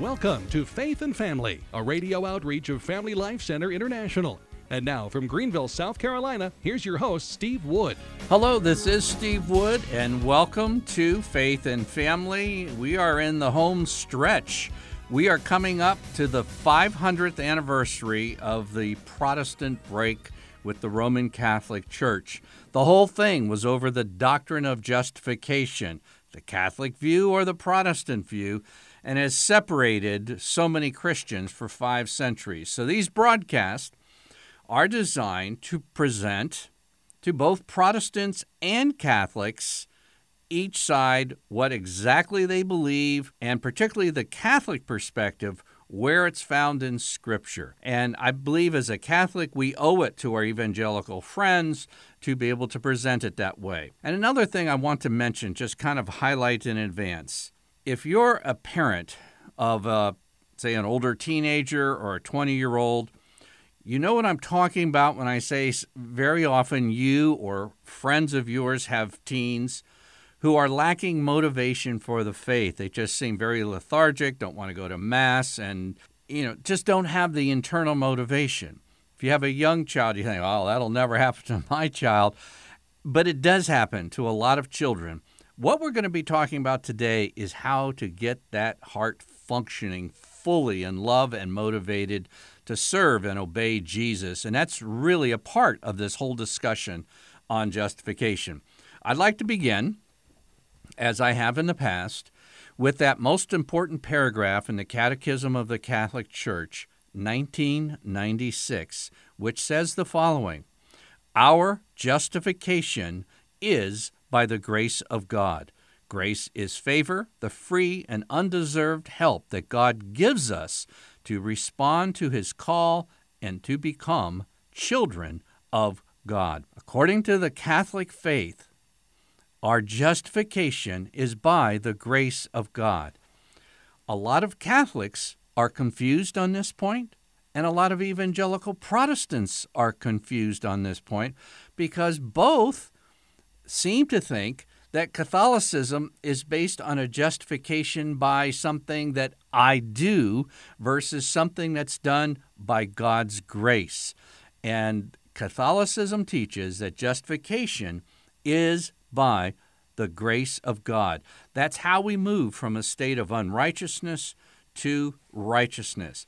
Welcome to Faith and Family, a radio outreach of Family Life Center International. And now from Greenville, South Carolina, here's your host, Steve Wood. Hello, this is Steve Wood, and welcome to Faith and Family. We are in the home stretch. We are coming up to the 500th anniversary of the Protestant break with the Roman Catholic Church. The whole thing was over the doctrine of justification, the Catholic view or the Protestant view and has separated so many Christians for five centuries. So these broadcasts are designed to present to both Protestants and Catholics each side what exactly they believe, and particularly the Catholic perspective, where it's found in Scripture. And I believe as a Catholic, we owe it to our evangelical friends to be able to present it that way. And another thing I want to mention, just kind of highlight in advance if you're a parent of, a, say, an older teenager or a 20 year old, you know what I'm talking about when I say very often you or friends of yours have teens who are lacking motivation for the faith. They just seem very lethargic, don't want to go to Mass, and you know, just don't have the internal motivation. If you have a young child, you think, oh, that'll never happen to my child. But it does happen to a lot of children. What we're going to be talking about today is how to get that heart functioning fully in love and motivated to serve and obey Jesus. And that's really a part of this whole discussion on justification. I'd like to begin, as I have in the past, with that most important paragraph in the Catechism of the Catholic Church, 1996, which says the following Our justification is by the grace of God. Grace is favor, the free and undeserved help that God gives us to respond to his call and to become children of God. According to the Catholic faith, our justification is by the grace of God. A lot of Catholics are confused on this point, and a lot of evangelical Protestants are confused on this point because both seem to think that Catholicism is based on a justification by something that I do versus something that's done by God's grace. And Catholicism teaches that justification is by the grace of God. That's how we move from a state of unrighteousness to righteousness.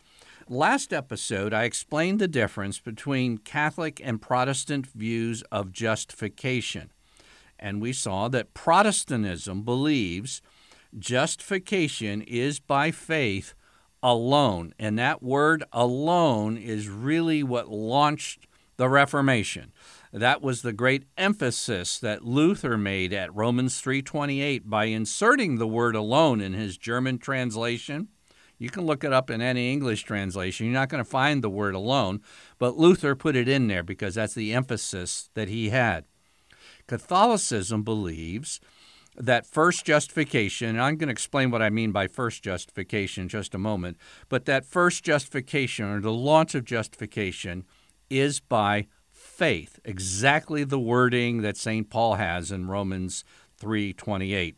Last episode, I explained the difference between Catholic and Protestant views of justification. And we saw that Protestantism believes justification is by faith alone. And that word alone is really what launched the Reformation. That was the great emphasis that Luther made at Romans 3:28 by inserting the word alone in his German translation. You can look it up in any English translation. You're not going to find the word alone, but Luther put it in there because that's the emphasis that he had. Catholicism believes that first justification, and I'm going to explain what I mean by first justification in just a moment, but that first justification or the launch of justification is by faith, exactly the wording that St. Paul has in Romans 3:28.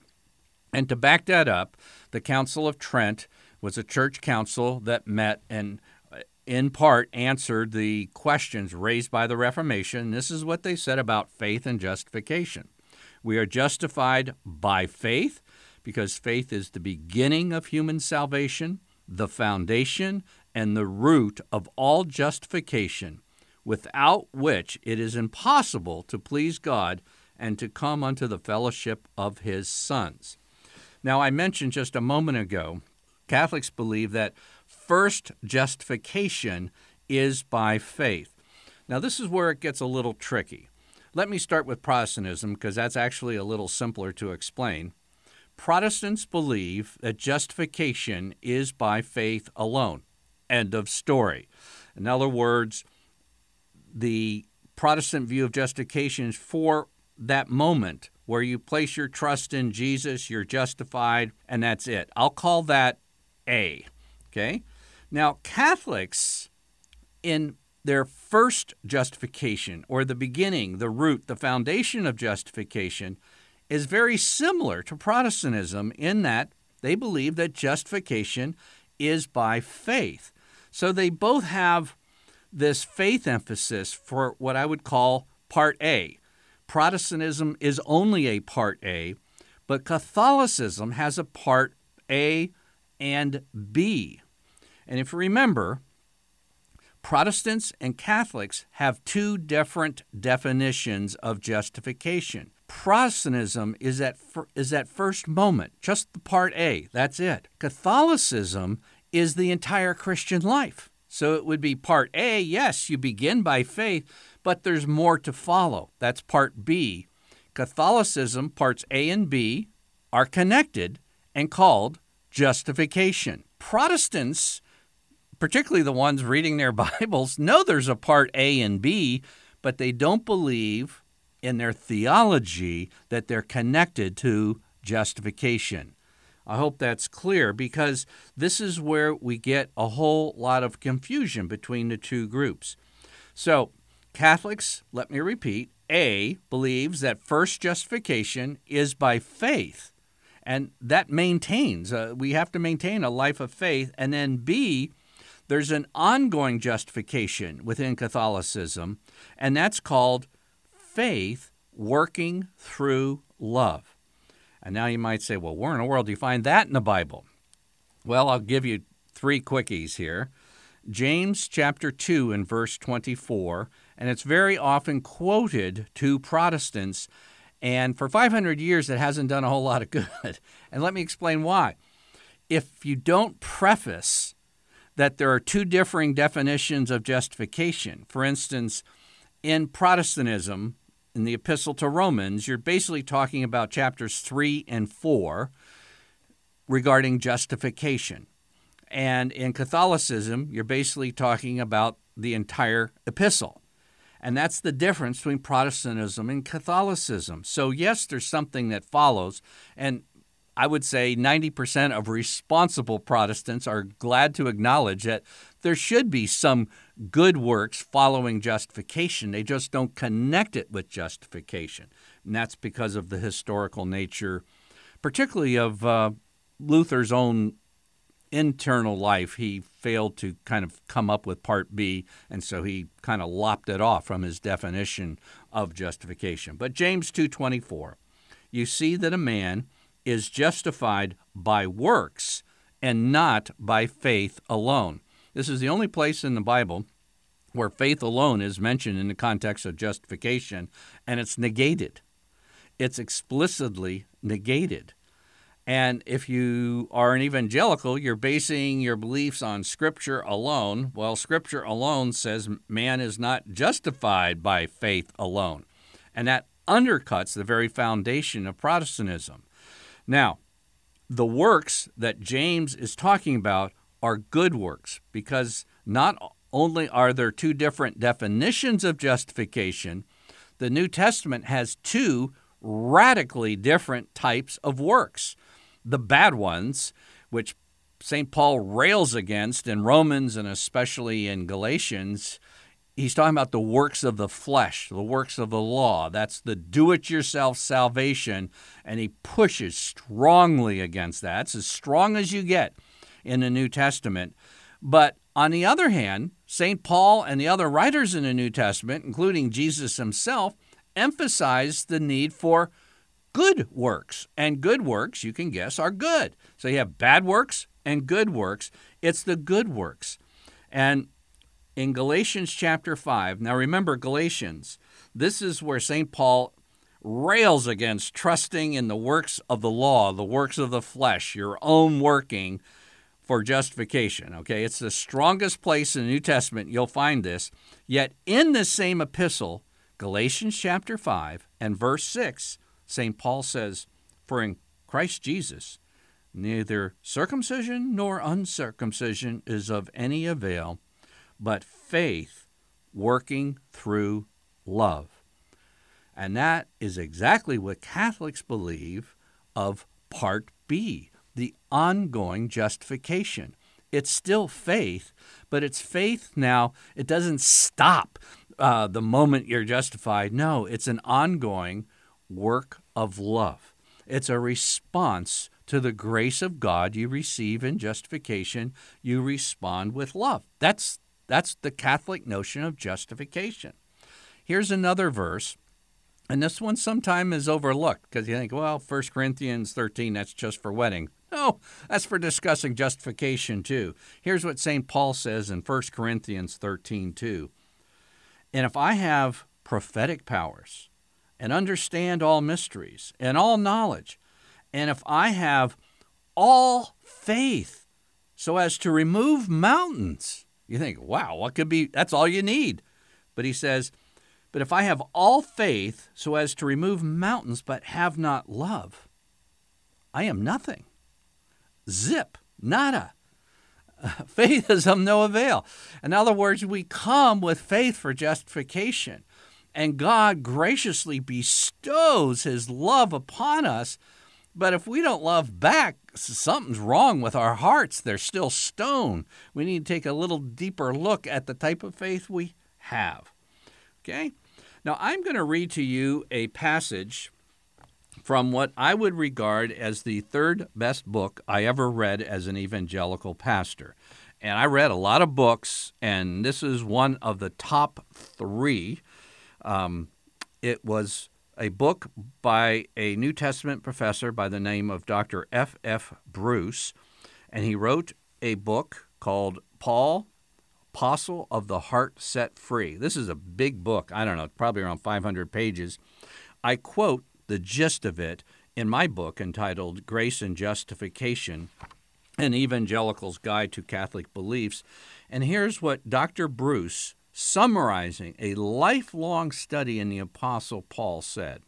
And to back that up, the Council of Trent was a church council that met and in part answered the questions raised by the Reformation. This is what they said about faith and justification. We are justified by faith because faith is the beginning of human salvation, the foundation, and the root of all justification, without which it is impossible to please God and to come unto the fellowship of his sons. Now, I mentioned just a moment ago, Catholics believe that first justification is by faith. Now, this is where it gets a little tricky. Let me start with Protestantism because that's actually a little simpler to explain. Protestants believe that justification is by faith alone. End of story. In other words, the Protestant view of justification is for that moment where you place your trust in Jesus, you're justified, and that's it. I'll call that A. Okay? Now, Catholics, in their first justification, or the beginning, the root, the foundation of justification, is very similar to Protestantism in that they believe that justification is by faith. So they both have this faith emphasis for what I would call part A. Protestantism is only a part A, but Catholicism has a part A and B. And if you remember, Protestants and Catholics have two different definitions of justification. Protestantism is at, is that first moment, just the part A, that's it. Catholicism is the entire Christian life. So it would be part A, yes, you begin by faith, but there's more to follow. That's part B. Catholicism, parts A and B, are connected and called justification. Protestants particularly the ones reading their Bibles, know there's a part A and B, but they don't believe in their theology that they're connected to justification. I hope that's clear because this is where we get a whole lot of confusion between the two groups. So, Catholics, let me repeat, A believes that first justification is by faith, and that maintains, uh, we have to maintain a life of faith. And then B there's an ongoing justification within Catholicism, and that's called faith working through love. And now you might say, well, where in the world do you find that in the Bible? Well, I'll give you three quickies here. James chapter 2 and verse 24, and it's very often quoted to Protestants. And for 500 years, it hasn't done a whole lot of good. And let me explain why. If you don't preface that there are two differing definitions of justification. For instance, in Protestantism, in the Epistle to Romans, you're basically talking about chapters 3 and 4 regarding justification. And in Catholicism, you're basically talking about the entire epistle. And that's the difference between Protestantism and Catholicism. So, yes, there's something that follows. And I would say 90% of responsible Protestants are glad to acknowledge that there should be some good works following justification. They just don't connect it with justification. And that's because of the historical nature, particularly of uh, Luther's own internal life. He failed to kind of come up with part B, and so he kind of lopped it off from his definition of justification. But James 2:24, you see that a man is justified by works and not by faith alone. This is the only place in the Bible where faith alone is mentioned in the context of justification, and it's negated. It's explicitly negated. And if you are an evangelical, you're basing your beliefs on Scripture alone. Well, Scripture alone says man is not justified by faith alone. And that undercuts the very foundation of Protestantism. Now, the works that James is talking about are good works because not only are there two different definitions of justification, the New Testament has two radically different types of works. The bad ones, which St. Paul rails against in Romans and especially in Galatians, he's talking about the works of the flesh, the works of the law. That's the do it yourself salvation. And he pushes strongly against that. It's as strong as you get in the New Testament. But on the other hand, St. Paul and the other writers in the New Testament, including Jesus himself, emphasize the need for good works. And good works, you can guess, are good. So you have bad works and good works. It's the good works. And in Galatians chapter 5. Now remember, Galatians, this is where St. Paul rails against trusting in the works of the law, the works of the flesh, your own working for justification. Okay, it's the strongest place in the New Testament you'll find this. Yet in this same epistle, Galatians chapter 5 and verse 6, St. Paul says, For in Christ Jesus, neither circumcision nor uncircumcision is of any avail but faith working through love. And that is exactly what Catholics believe of Part B, the ongoing justification. It's still faith, but it's faith now. It doesn't stop uh, the moment you're justified. No, it's an ongoing work of love. It's a response to the grace of God you receive in justification. You respond with love. That's that's the Catholic notion of justification. Here's another verse, and this one sometimes is overlooked because you think, well, 1 Corinthians 13, that's just for wedding. No, that's for discussing justification too. Here's what St. Paul says in 1 Corinthians 13, 2. And if I have prophetic powers and understand all mysteries and all knowledge, and if I have all faith so as to remove mountains, you think, wow, what could be, that's all you need. But he says, but if I have all faith so as to remove mountains but have not love, I am nothing. Zip, nada. Faith is of no avail. In other words, we come with faith for justification, and God graciously bestows his love upon us. But if we don't love back, something's wrong with our hearts. They're still stone. We need to take a little deeper look at the type of faith we have. Okay? Now, I'm going to read to you a passage from what I would regard as the third best book I ever read as an evangelical pastor. And I read a lot of books, and this is one of the top three. Um, it was a book by a New Testament professor by the name of Dr. F. F. Bruce, and he wrote a book called Paul, Apostle of the Heart Set Free. This is a big book. I don't know, probably around 500 pages. I quote the gist of it in my book entitled Grace and Justification An Evangelical's Guide to Catholic Beliefs. And here's what Dr. Bruce, summarizing a lifelong study in the Apostle Paul, said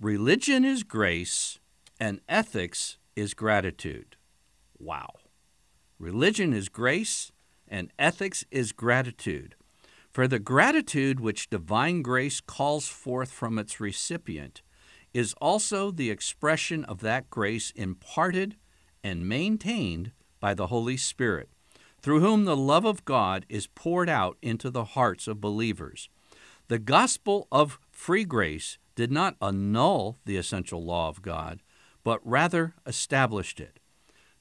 Religion is grace, and ethics is gratitude. Wow. Religion is grace, and ethics is gratitude. For the gratitude which divine grace calls forth from its recipient is also the expression of that grace imparted and maintained by the Holy Spirit, through whom the love of God is poured out into the hearts of believers. The gospel of free grace did not annul the essential law of God, but rather established it.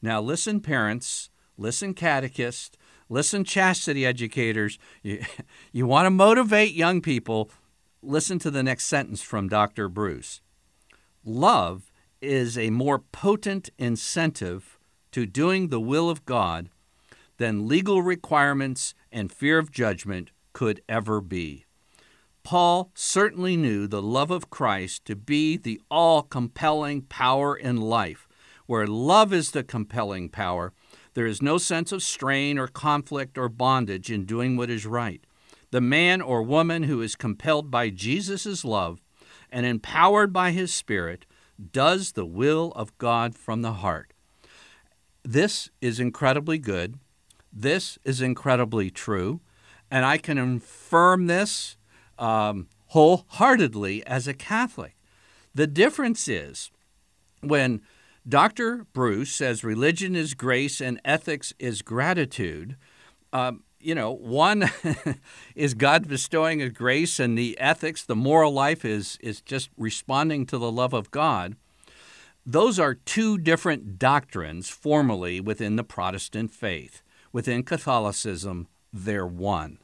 Now, listen, parents, listen, catechists, listen, chastity educators. You, you want to motivate young people, listen to the next sentence from Dr. Bruce. Love is a more potent incentive to doing the will of God than legal requirements and fear of judgment could ever be. Paul certainly knew the love of Christ to be the all compelling power in life. Where love is the compelling power, there is no sense of strain or conflict or bondage in doing what is right. The man or woman who is compelled by Jesus' love and empowered by His Spirit, does the will of God from the heart. This is incredibly good. This is incredibly true. And I can affirm this um, wholeheartedly as a Catholic. The difference is when Dr. Bruce says religion is grace and ethics is gratitude, um, you know, one is God bestowing a grace, and the ethics, the moral life is is just responding to the love of God. Those are two different doctrines formally within the Protestant faith. Within Catholicism, they're one.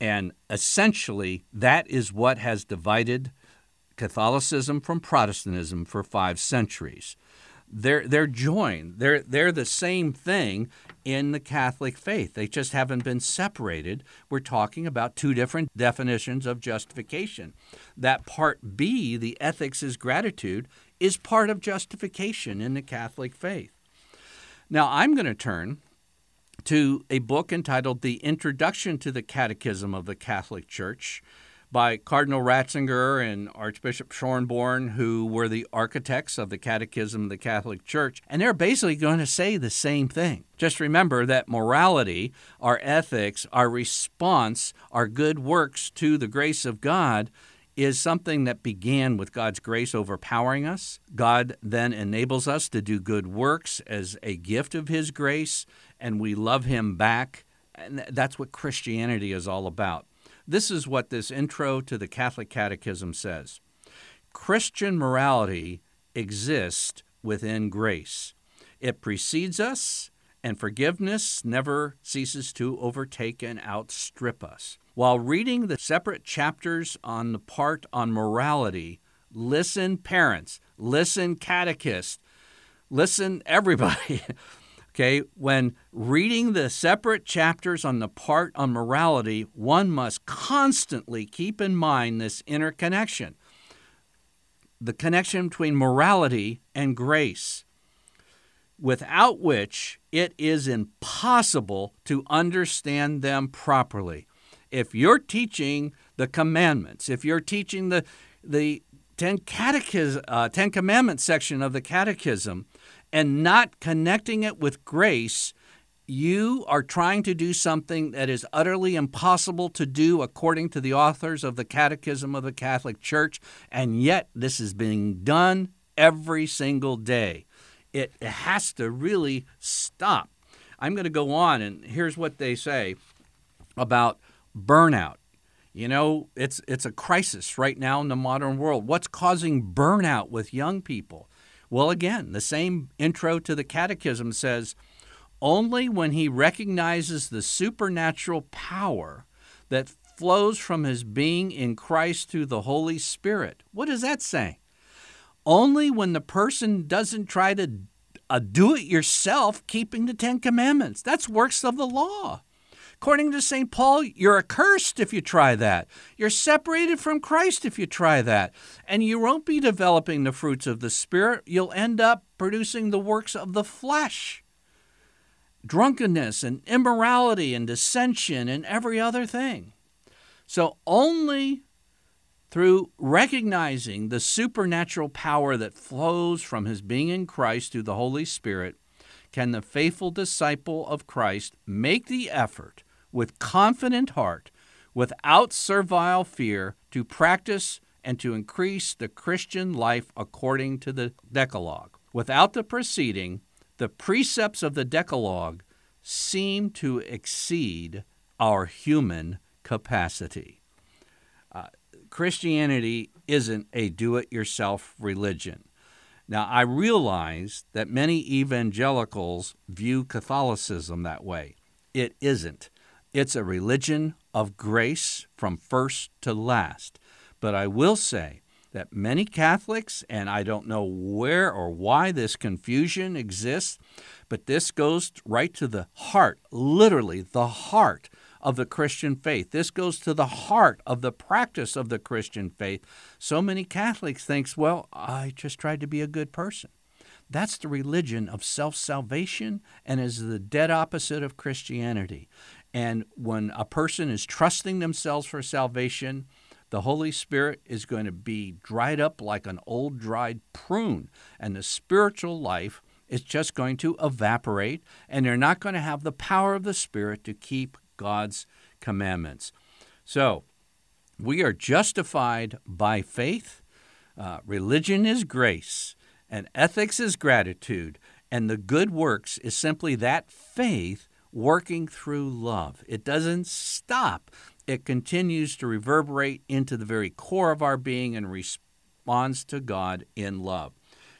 And essentially, that is what has divided Catholicism from Protestantism for five centuries. They're, they're joined. They're, they're the same thing in the Catholic faith. They just haven't been separated. We're talking about two different definitions of justification. That part B, the ethics is gratitude, is part of justification in the Catholic faith. Now, I'm going to turn to a book entitled The Introduction to the Catechism of the Catholic Church by Cardinal Ratzinger and Archbishop Schonborn, who were the architects of the Catechism of the Catholic Church. And they're basically going to say the same thing. Just remember that morality, our ethics, our response, our good works to the grace of God is something that began with God's grace overpowering us. God then enables us to do good works as a gift of His grace, and we love Him back. And that's what Christianity is all about. This is what this intro to the Catholic Catechism says Christian morality exists within grace. It precedes us, and forgiveness never ceases to overtake and outstrip us. While reading the separate chapters on the part on morality, listen, parents, listen, catechists, listen, everybody. okay, when reading the separate chapters on the part on morality, one must constantly keep in mind this interconnection the connection between morality and grace, without which it is impossible to understand them properly. If you're teaching the commandments, if you're teaching the, the Ten, catechism, uh, Ten Commandments section of the Catechism and not connecting it with grace, you are trying to do something that is utterly impossible to do according to the authors of the Catechism of the Catholic Church, and yet this is being done every single day. It has to really stop. I'm going to go on, and here's what they say about burnout. You know, it's it's a crisis right now in the modern world. What's causing burnout with young people? Well, again, the same intro to the catechism says only when he recognizes the supernatural power that flows from his being in Christ through the Holy Spirit. What does that say? Only when the person doesn't try to uh, do it yourself, keeping the Ten Commandments. That's works of the law. According to St. Paul, you're accursed if you try that. You're separated from Christ if you try that. And you won't be developing the fruits of the Spirit. You'll end up producing the works of the flesh drunkenness and immorality and dissension and every other thing. So, only through recognizing the supernatural power that flows from his being in Christ through the Holy Spirit can the faithful disciple of Christ make the effort with confident heart, without servile fear, to practice and to increase the Christian life according to the Decalogue. Without the preceding, the precepts of the Decalogue seem to exceed our human capacity. Uh, Christianity isn't a do it yourself religion. Now, I realize that many evangelicals view Catholicism that way. It isn't. It's a religion of grace from first to last. But I will say that many Catholics, and I don't know where or why this confusion exists, but this goes right to the heart, literally the heart of the Christian faith. This goes to the heart of the practice of the Christian faith. So many Catholics thinks, well, I just tried to be a good person. That's the religion of self salvation and is the dead opposite of Christianity. And when a person is trusting themselves for salvation, the Holy Spirit is going to be dried up like an old dried prune, and the spiritual life is just going to evaporate, and they're not going to have the power of the Spirit to keep God's commandments. So, we are justified by faith. Uh, religion is grace, and ethics is gratitude, and the good works is simply that faith working through love. It doesn't stop, it continues to reverberate into the very core of our being and responds to God in love.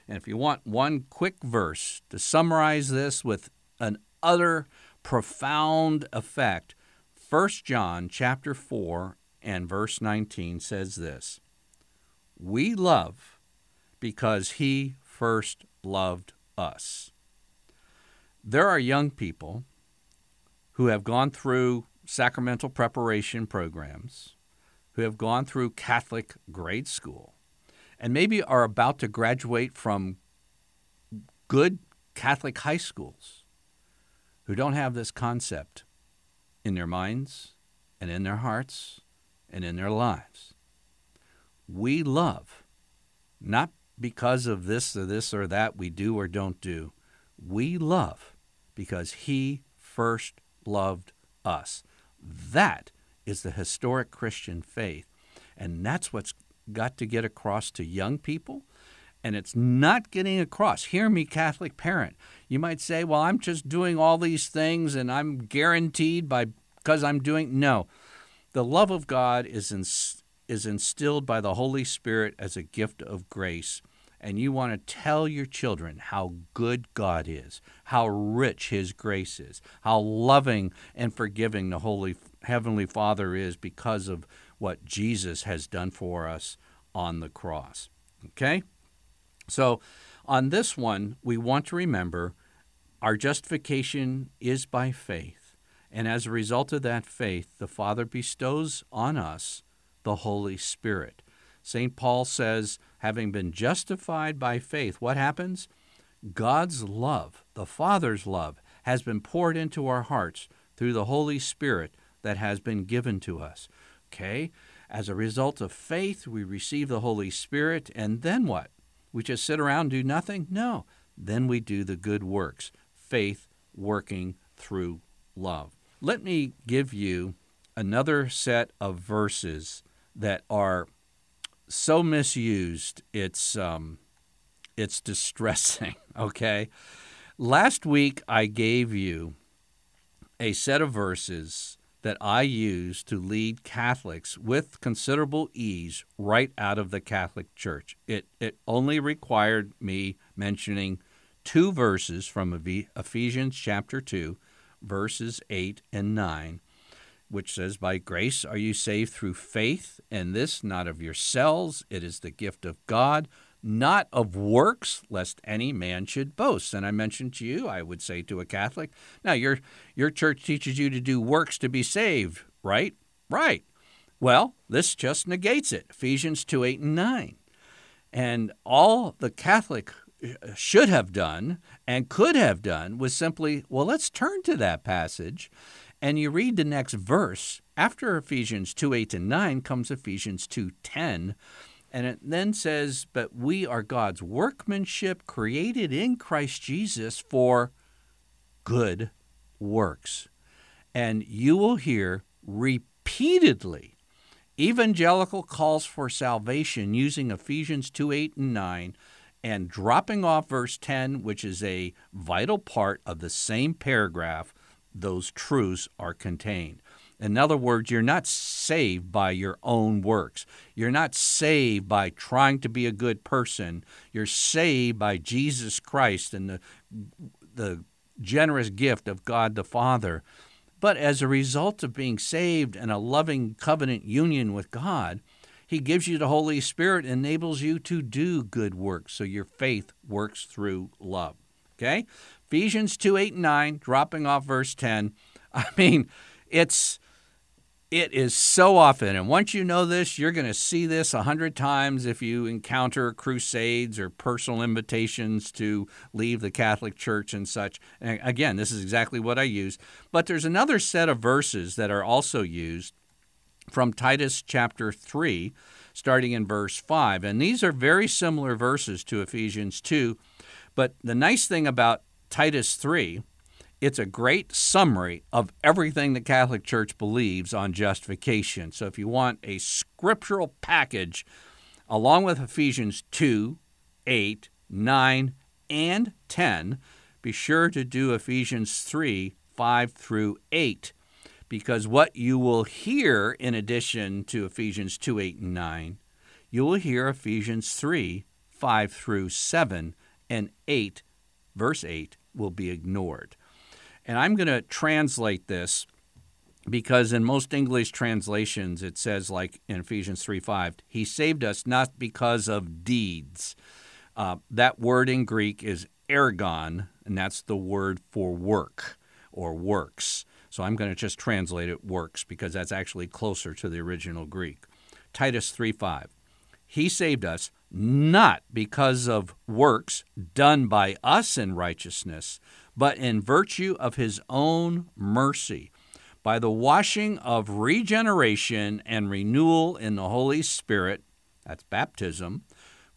And if you want one quick verse to summarize this with an utter profound effect, 1 John chapter 4 and verse 19 says this We love because he first loved us. There are young people who have gone through sacramental preparation programs, who have gone through Catholic grade school, and maybe are about to graduate from good Catholic high schools, who don't have this concept in their minds and in their hearts and in their lives. We love not because of this or this or that we do or don't do. We love because He first loved us. That is the historic Christian faith. And that's what's got to get across to young people. And it's not getting across. Hear me, Catholic parent. You might say, well, I'm just doing all these things and I'm guaranteed by because I'm doing. No. The love of God is, in, is instilled by the Holy Spirit as a gift of grace. And you want to tell your children how good God is, how rich His grace is, how loving and forgiving the Holy Heavenly Father is because of what Jesus has done for us on the cross. Okay? So, on this one, we want to remember our justification is by faith. And as a result of that faith, the Father bestows on us the Holy Spirit. St. Paul says, having been justified by faith, what happens? God's love, the Father's love, has been poured into our hearts through the Holy Spirit that has been given to us. Okay? As a result of faith, we receive the Holy Spirit, and then what? We just sit around and do nothing? No. Then we do the good works, faith working through love. Let me give you another set of verses that are so misused, it's um, it's distressing. Okay, last week I gave you a set of verses that I use to lead Catholics with considerable ease right out of the Catholic Church. It it only required me mentioning two verses from Ephesians chapter 2, verses 8 and 9 which says, By grace are you saved through faith, and this not of yourselves, it is the gift of God, not of works, lest any man should boast. And I mentioned to you, I would say to a Catholic, now your your church teaches you to do works to be saved, right? Right. Well, this just negates it. Ephesians 2, 8, and 9. And all the Catholic uh, should have done and could have done was simply, well, let's turn to that passage and you read the next verse, after Ephesians 2 8 and 9 comes Ephesians 2 10. And it then says, But we are God's workmanship created in Christ Jesus for good works. And you will hear repeatedly evangelical calls for salvation using Ephesians 2 8 and 9 and dropping off verse 10, which is a vital part of the same paragraph those truths are contained. In other words, you're not saved by your own works. You're not saved by trying to be a good person. You're saved by Jesus Christ and the, the generous gift of God the Father. But as a result of being saved and a loving covenant union with God, He gives you the Holy Spirit, and enables you to do good works. So your faith works through love. Okay? Ephesians 2 8 and 9, dropping off verse 10. I mean, it's it is so often and once you know this you're going to see this a hundred times if you encounter crusades or personal invitations to leave the catholic church and such. And again this is exactly what i use. But there's another set of verses that are also used from titus chapter 3 starting in verse 5 and these are very similar verses to ephesians 2 but the nice thing about Titus 3, it's a great summary of everything the Catholic Church believes on justification. So if you want a scriptural package along with Ephesians 2, 8, 9, and 10, be sure to do Ephesians 3, 5 through 8, because what you will hear in addition to Ephesians 2, 8, and 9, you will hear Ephesians 3, 5 through 7, and 8, verse 8 will be ignored. And I'm going to translate this because in most English translations it says, like in Ephesians 3 5, He saved us not because of deeds. Uh, that word in Greek is ergon, and that's the word for work or works. So I'm going to just translate it works because that's actually closer to the original Greek. Titus 3 5. He saved us not because of works done by us in righteousness, but in virtue of his own mercy, by the washing of regeneration and renewal in the Holy Spirit, that's baptism.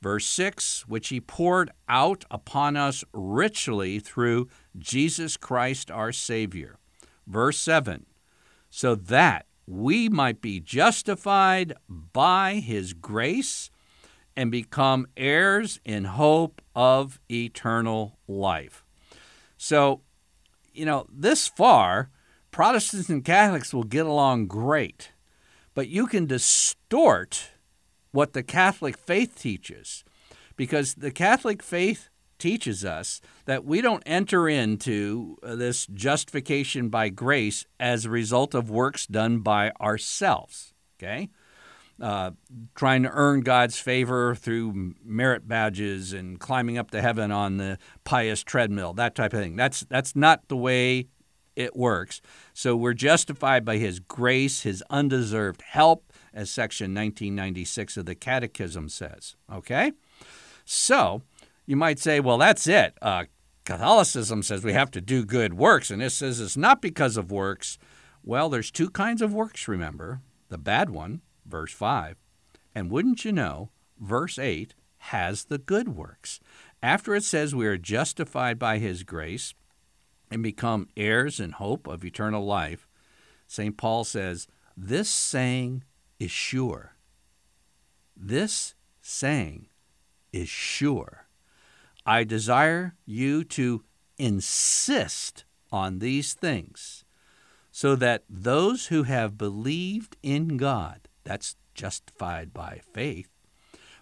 Verse 6, which he poured out upon us richly through Jesus Christ our Savior. Verse 7, so that we might be justified by his grace and become heirs in hope of eternal life. So, you know, this far, Protestants and Catholics will get along great, but you can distort what the Catholic faith teaches because the Catholic faith teaches us that we don't enter into uh, this justification by grace as a result of works done by ourselves. Okay? Uh, trying to earn God's favor through merit badges and climbing up to heaven on the pious treadmill, that type of thing. That's that's not the way it works. So we're justified by His grace, His undeserved help, as Section 1996 of the Catechism says. Okay, so you might say, well, that's it. Uh, Catholicism says we have to do good works, and it says it's not because of works. Well, there's two kinds of works. Remember the bad one verse 5. And wouldn't you know, verse 8 has the good works. After it says we are justified by his grace and become heirs in hope of eternal life, St. Paul says, This saying is sure. This saying is sure. I desire you to insist on these things so that those who have believed in God that's justified by faith,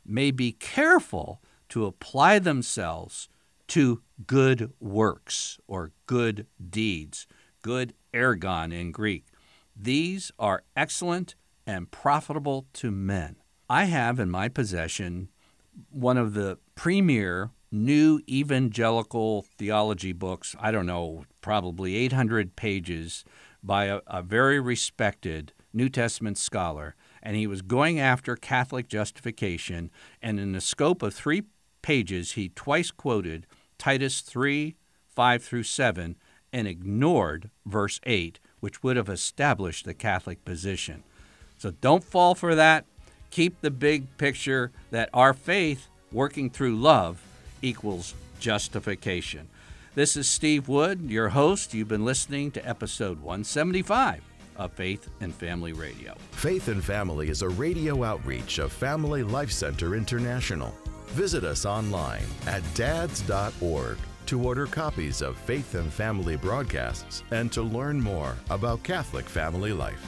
may be careful to apply themselves to good works or good deeds, good ergon in Greek. These are excellent and profitable to men. I have in my possession one of the premier new evangelical theology books, I don't know, probably 800 pages by a, a very respected New Testament scholar and he was going after Catholic justification. And in the scope of three pages, he twice quoted Titus 3 5 through 7 and ignored verse 8, which would have established the Catholic position. So don't fall for that. Keep the big picture that our faith, working through love, equals justification. This is Steve Wood, your host. You've been listening to episode 175 of Faith and Family Radio. Faith and Family is a radio outreach of Family Life Center International. Visit us online at dads.org to order copies of Faith and Family broadcasts and to learn more about Catholic family life.